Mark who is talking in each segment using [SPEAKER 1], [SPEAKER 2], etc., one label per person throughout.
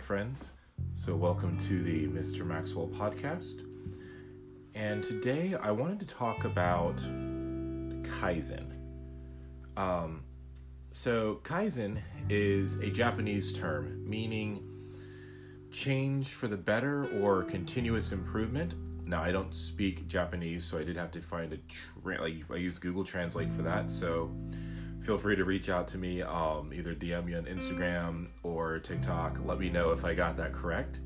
[SPEAKER 1] friends. So, welcome to the Mr. Maxwell podcast. And today I wanted to talk about Kaizen. Um, so, Kaizen is a Japanese term meaning change for the better or continuous improvement. Now, I don't speak Japanese, so I did have to find a tra- like I use Google Translate for that. So, feel free to reach out to me, um, either DM me on Instagram or TikTok. Let me know if I got that correct.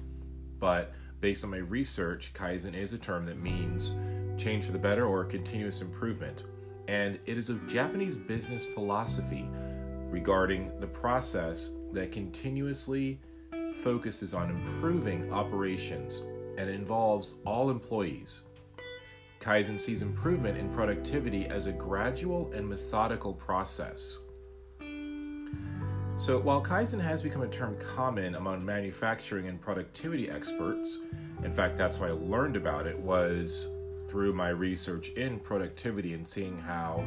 [SPEAKER 1] But based on my research, Kaizen is a term that means change for the better or continuous improvement. And it is a Japanese business philosophy regarding the process that continuously focuses on improving operations and involves all employees. Kaizen sees improvement in productivity as a gradual and methodical process. So, while Kaizen has become a term common among manufacturing and productivity experts, in fact, that's how I learned about it was through my research in productivity and seeing how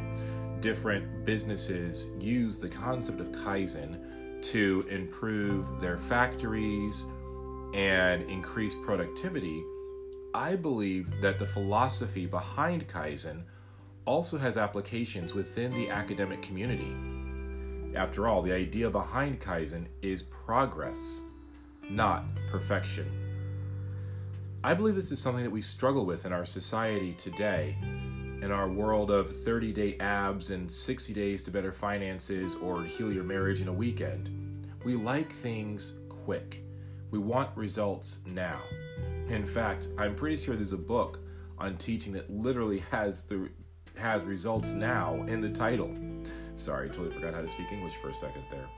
[SPEAKER 1] different businesses use the concept of Kaizen to improve their factories and increase productivity I believe that the philosophy behind Kaizen also has applications within the academic community. After all, the idea behind Kaizen is progress, not perfection. I believe this is something that we struggle with in our society today. In our world of 30 day abs and 60 days to better finances or heal your marriage in a weekend, we like things quick. We want results now. In fact, I'm pretty sure there's a book on teaching that literally has the has results now in the title. Sorry, I totally forgot how to speak English for a second there.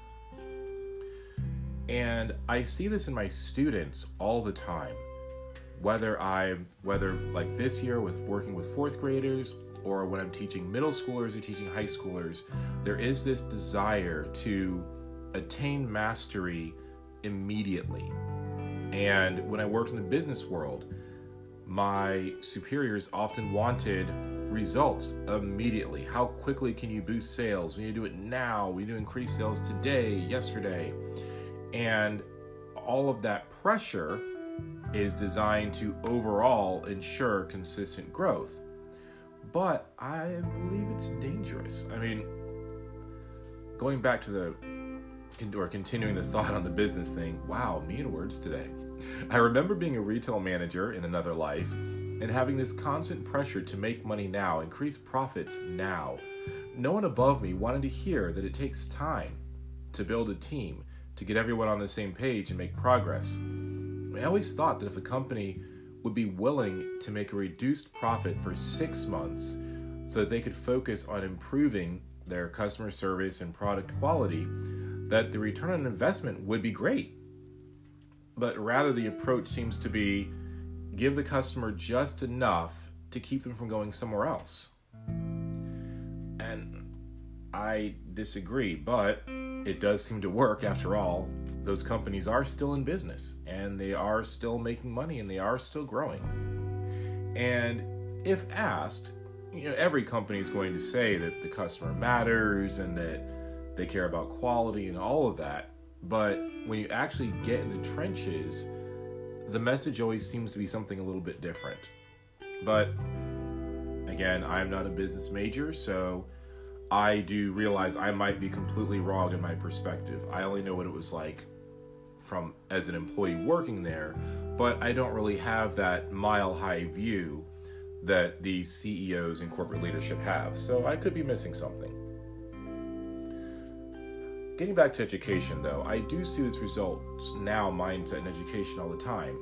[SPEAKER 1] And I see this in my students all the time. Whether I'm whether like this year with working with fourth graders or when I'm teaching middle schoolers or teaching high schoolers, there is this desire to attain mastery immediately and when I worked in the business world, my superiors often wanted results immediately. How quickly can you boost sales? We need to do it now. We need to increase sales today, yesterday. And all of that pressure is designed to overall ensure consistent growth. But I believe it's dangerous. I mean, going back to the or continuing the thought on the business thing, wow, mean words today. I remember being a retail manager in another life and having this constant pressure to make money now, increase profits now. No one above me wanted to hear that it takes time to build a team, to get everyone on the same page and make progress. I always thought that if a company would be willing to make a reduced profit for six months so that they could focus on improving their customer service and product quality, that the return on investment would be great. But rather, the approach seems to be give the customer just enough to keep them from going somewhere else. And I disagree, but it does seem to work after all. Those companies are still in business and they are still making money and they are still growing. And if asked, you know, every company is going to say that the customer matters and that they care about quality and all of that. But when you actually get in the trenches, the message always seems to be something a little bit different. But again, I'm not a business major, so I do realize I might be completely wrong in my perspective. I only know what it was like from as an employee working there, but I don't really have that mile high view that the CEOs and corporate leadership have. So I could be missing something. Getting back to education, though, I do see this results now mindset in education all the time.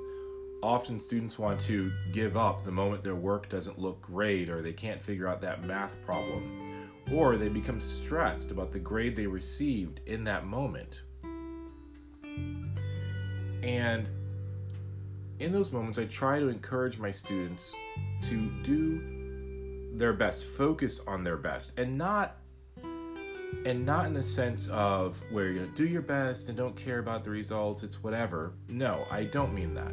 [SPEAKER 1] Often students want to give up the moment their work doesn't look great or they can't figure out that math problem, or they become stressed about the grade they received in that moment. And in those moments, I try to encourage my students to do their best, focus on their best, and not and not in the sense of where you do your best and don't care about the results, it's whatever. No, I don't mean that.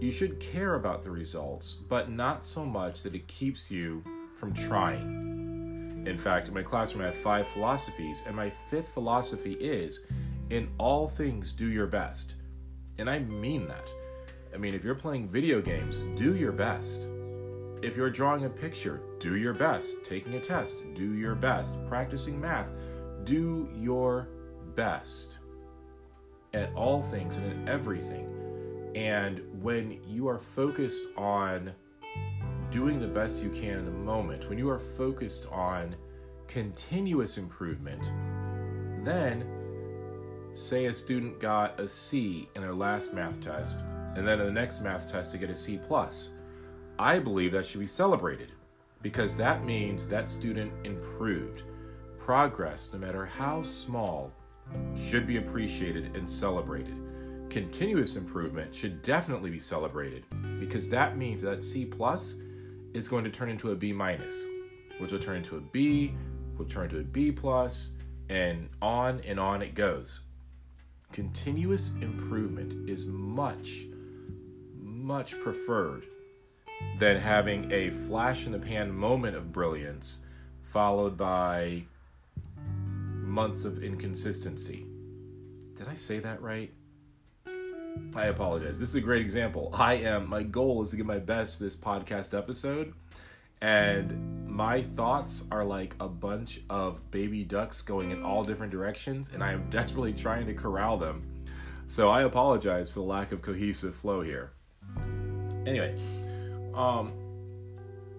[SPEAKER 1] You should care about the results, but not so much that it keeps you from trying. In fact, in my classroom, I have five philosophies, and my fifth philosophy is in all things, do your best. And I mean that. I mean, if you're playing video games, do your best. If you're drawing a picture, do your best. Taking a test, do your best. Practicing math, do your best at all things and in everything. And when you are focused on doing the best you can in the moment, when you are focused on continuous improvement, then say a student got a C in their last math test, and then in the next math test to get a C plus. I believe that should be celebrated because that means that student improved. Progress, no matter how small, should be appreciated and celebrated. Continuous improvement should definitely be celebrated because that means that C plus is going to turn into a B minus, which will turn into a B, will turn into a B plus, and on and on it goes. Continuous improvement is much, much preferred than having a flash in the pan moment of brilliance followed by months of inconsistency. Did I say that right? I apologize. This is a great example. I am, my goal is to give my best this podcast episode, and my thoughts are like a bunch of baby ducks going in all different directions, and I am desperately trying to corral them. So I apologize for the lack of cohesive flow here. Anyway, um,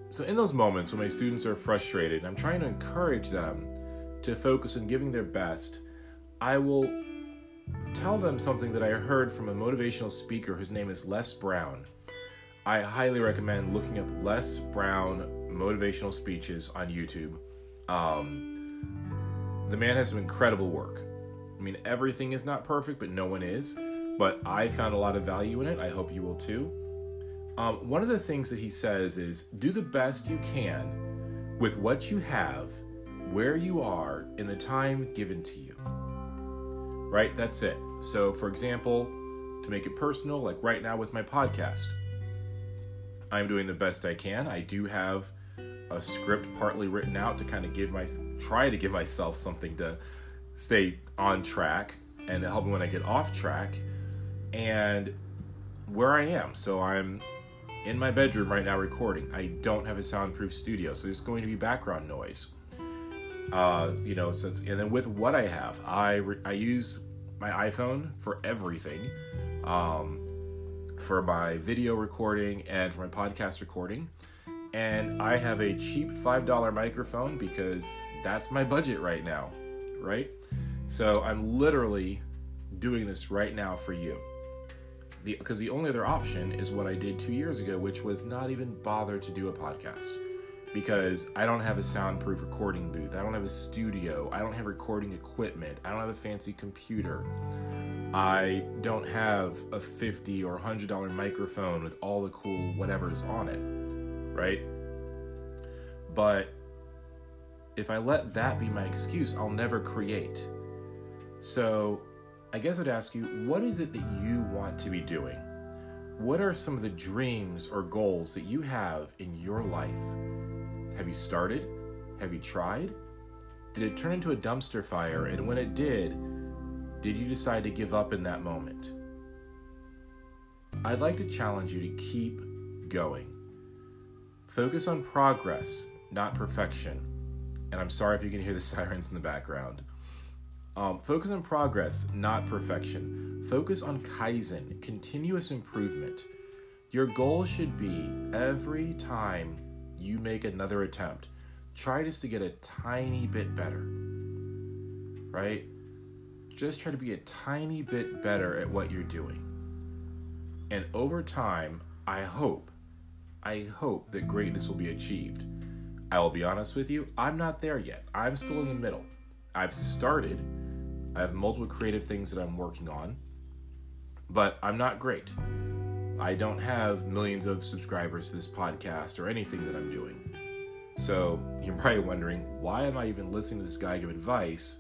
[SPEAKER 1] so in those moments when my students are frustrated, I'm trying to encourage them to focus on giving their best. I will tell them something that I heard from a motivational speaker whose name is Les Brown. I highly recommend looking up Les Brown motivational speeches on YouTube. Um, the man has some incredible work. I mean, everything is not perfect, but no one is. But I found a lot of value in it. I hope you will too. Um, one of the things that he says is do the best you can with what you have, where you are, in the time given to you. Right? That's it. So, for example, to make it personal, like right now with my podcast, I'm doing the best I can. I do have a script partly written out to kind of give my try to give myself something to stay on track and to help me when I get off track and where I am. So I'm in my bedroom right now recording. I don't have a soundproof studio, so there's going to be background noise. Uh, you know, so and then with what I have, I re- I use my iPhone for everything, um, for my video recording and for my podcast recording, and I have a cheap five dollar microphone because that's my budget right now, right? So I'm literally doing this right now for you. Because the, the only other option is what I did two years ago, which was not even bother to do a podcast because I don't have a soundproof recording booth. I don't have a studio. I don't have recording equipment. I don't have a fancy computer. I don't have a 50 or $100 microphone with all the cool whatever's on it, right? But if I let that be my excuse, I'll never create. So I guess I'd ask you, what is it that you want to be doing? What are some of the dreams or goals that you have in your life? Have you started? Have you tried? Did it turn into a dumpster fire? And when it did, did you decide to give up in that moment? I'd like to challenge you to keep going. Focus on progress, not perfection. And I'm sorry if you can hear the sirens in the background. Um, focus on progress, not perfection. Focus on Kaizen, continuous improvement. Your goal should be every time you make another attempt, try just to get a tiny bit better. Right? Just try to be a tiny bit better at what you're doing. And over time, I hope, I hope that greatness will be achieved. I will be honest with you, I'm not there yet. I'm still in the middle. I've started I have multiple creative things that I'm working on, but I'm not great. I don't have millions of subscribers to this podcast or anything that I'm doing. So you're probably wondering why am I even listening to this guy give advice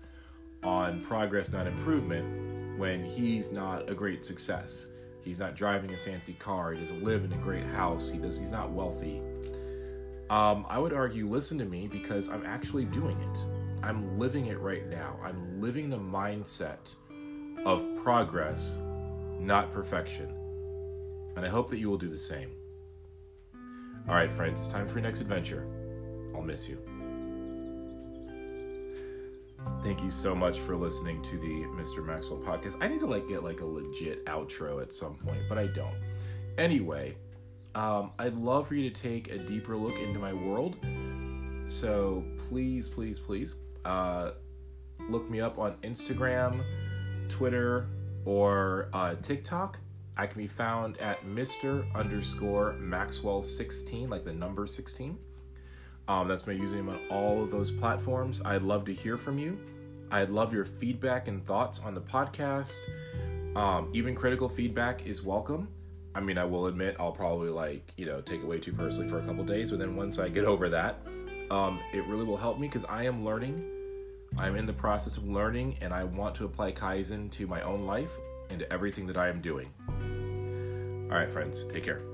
[SPEAKER 1] on progress, not improvement, when he's not a great success? He's not driving a fancy car. He doesn't live in a great house. He does. He's not wealthy. Um, I would argue, listen to me because I'm actually doing it. I'm living it right now. I'm living the mindset of progress, not perfection. And I hope that you will do the same. All right, friends, it's time for your next adventure. I'll miss you. Thank you so much for listening to the Mr. Maxwell podcast. I need to like get like a legit outro at some point, but I don't. Anyway, um, I'd love for you to take a deeper look into my world. So please, please, please, uh, look me up on Instagram, Twitter, or uh, TikTok. I can be found at Mr. underscore Maxwell 16, like the number 16. Um, that's my username on all of those platforms. I'd love to hear from you. I'd love your feedback and thoughts on the podcast. Um, even critical feedback is welcome. I mean, I will admit I'll probably like, you know, take it way too personally for a couple days, but then once I get over that, um, it really will help me because I am learning. I'm in the process of learning and I want to apply Kaizen to my own life and to everything that I am doing. All right, friends, take care.